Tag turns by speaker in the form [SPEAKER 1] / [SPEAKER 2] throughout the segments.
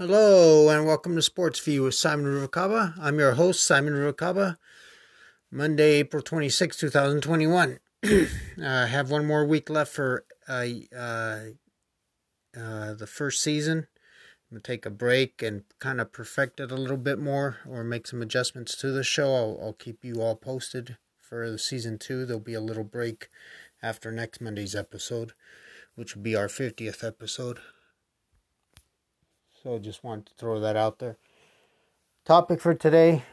[SPEAKER 1] Hello and welcome to Sports View with Simon Ruvalcaba. I'm your host, Simon Ruvalcaba. Monday, April 26, 2021. I have one more week left for uh, uh, uh, the first season. I'm going to take a break and kind of perfect it a little bit more or make some adjustments to the show. I'll, I'll keep you all posted for the season two. There'll be a little break after next Monday's episode, which will be our 50th episode. So just wanted to throw that out there. Topic for today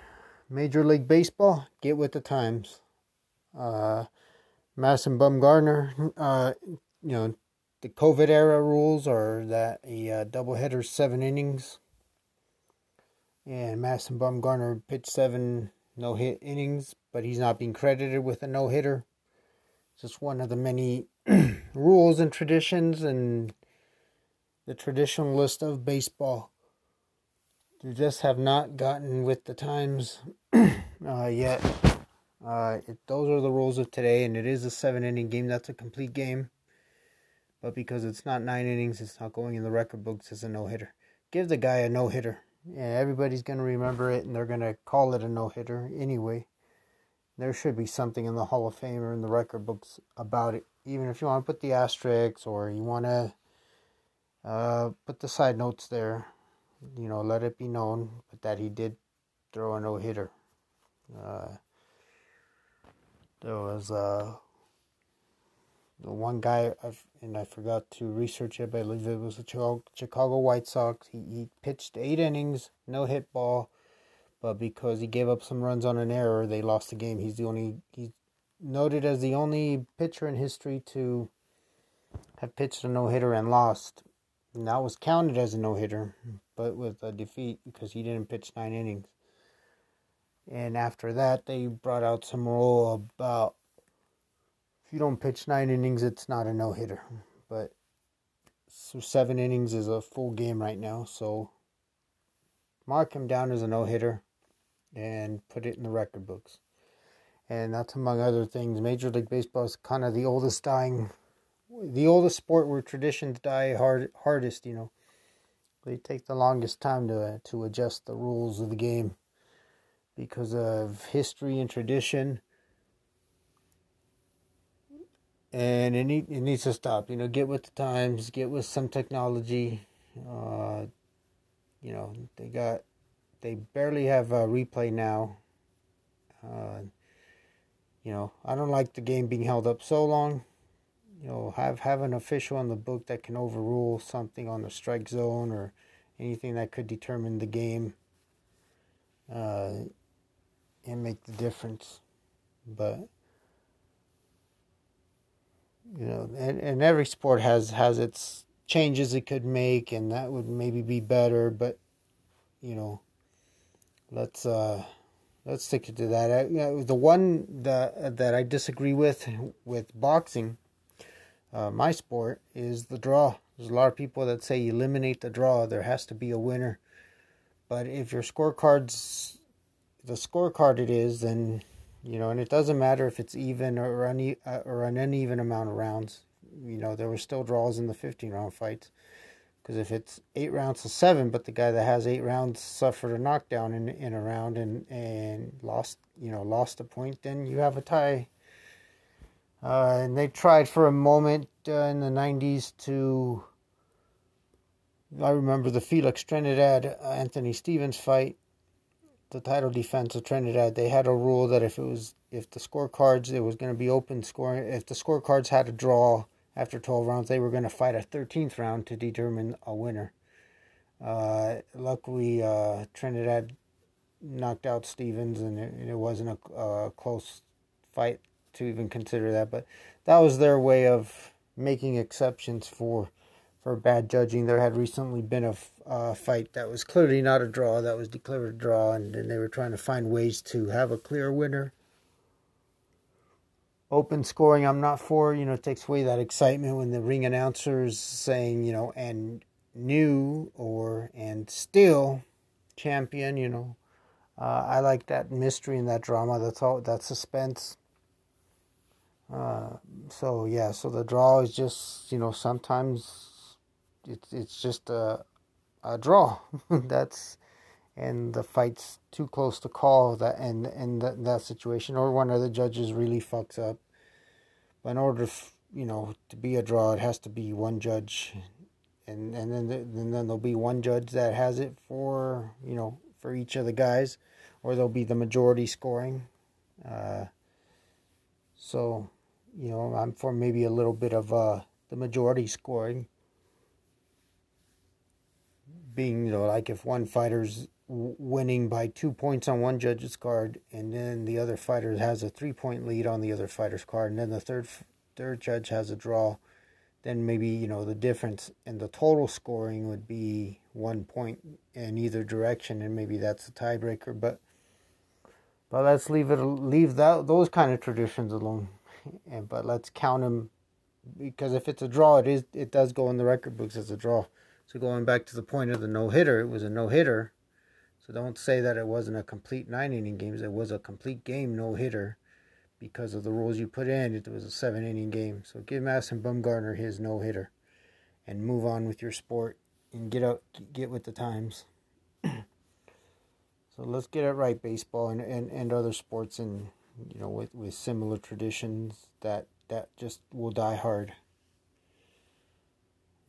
[SPEAKER 1] Major League Baseball, get with the times. Uh, Madison Bumgarner, uh, you know, the COVID era rules are that a uh, doubleheader seven innings. And Madison Bumgarner pitched seven no hit innings, but he's not being credited with a no hitter. It's just one of the many rules and traditions and the traditionalist of baseball. They just have not gotten with the times uh, yet. Uh, it, those are the rules of today, and it is a seven inning game. That's a complete game. But because it's not nine innings, it's not going in the record books as a no hitter. Give the guy a no hitter. Yeah, everybody's going to remember it, and they're going to call it a no hitter anyway. There should be something in the Hall of Fame or in the record books about it. Even if you want to put the asterisks or you want to uh, put the side notes there. You know, let it be known but that he did throw a no hitter. Uh, there was uh, the one guy, I've, and I forgot to research it, but I believe it was the Chicago White Sox. He, he pitched eight innings, no hit ball, but because he gave up some runs on an error, they lost the game. He's the only, he's noted as the only pitcher in history to have pitched a no hitter and lost and that was counted as a no hitter, but with a defeat because he didn't pitch nine innings. And after that, they brought out some rule about if you don't pitch nine innings, it's not a no hitter. But so seven innings is a full game right now. So mark him down as a no hitter and put it in the record books. And that's among other things. Major League Baseball is kind of the oldest dying the oldest sport where traditions die hard, hardest, you know. They take the longest time to to adjust the rules of the game because of history and tradition. And it, need, it needs to stop. You know, get with the times, get with some technology. Uh, you know, they got, they barely have a replay now. Uh, you know, I don't like the game being held up so long you know, have have an official on the book that can overrule something on the strike zone or anything that could determine the game uh, and make the difference. But you know, and, and every sport has has its changes it could make, and that would maybe be better. But you know, let's uh, let's stick to that. I, you know, the one that that I disagree with with boxing uh, my sport is the draw. There's a lot of people that say eliminate the draw. There has to be a winner. But if your scorecard's the scorecard it is, then you know, and it doesn't matter if it's even or une- uh, or an uneven amount of rounds. You know, there were still draws in the 15 round fights. Because if it's eight rounds to seven, but the guy that has eight rounds suffered a knockdown in in a round and and lost, you know, lost a point, then you have a tie uh, and they tried for a moment uh, in the 90s to. I remember the Felix Trinidad uh, Anthony Stevens fight, the title defense of Trinidad. They had a rule that if it was if the scorecards it was going to be open scoring. If the scorecards had a draw after 12 rounds, they were going to fight a 13th round to determine a winner. Uh, luckily, uh, Trinidad knocked out Stevens, and it, it wasn't a, a close fight to even consider that, but that was their way of making exceptions for for bad judging. There had recently been a uh, fight that was clearly not a draw, that was declared a draw, and, and they were trying to find ways to have a clear winner. Open scoring, I'm not for. You know, it takes away that excitement when the ring announcer's saying, you know, and new or and still champion. You know, uh, I like that mystery and that drama. That's all. That suspense. Uh, so yeah, so the draw is just you know sometimes it's it's just a a draw. That's and the fight's too close to call that and in that, that situation, or one of the judges really fucks up. But in order, you know, to be a draw, it has to be one judge, and and then the, and then there'll be one judge that has it for you know for each of the guys, or there'll be the majority scoring. Uh, so, you know, I'm for maybe a little bit of uh, the majority scoring. Being you know like if one fighter's winning by two points on one judge's card and then the other fighter has a three point lead on the other fighter's card and then the third third judge has a draw then maybe you know the difference in the total scoring would be one point in either direction and maybe that's a tiebreaker but but let's leave it leave that those kind of traditions alone and but let's count them because if it's a draw it is it does go in the record books as a draw so going back to the point of the no hitter, it was a no hitter. So don't say that it wasn't a complete nine inning game. It was a complete game no hitter because of the rules you put in. It was a seven inning game. So give Madison Bumgarner his no hitter and move on with your sport and get out get with the times. so let's get it right, baseball and, and, and other sports and you know with, with similar traditions that that just will die hard.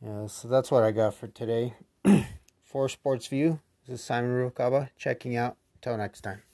[SPEAKER 1] Yeah, so that's what I got for today. for Sports View, this is Simon Ruvalcaba checking out. Till next time.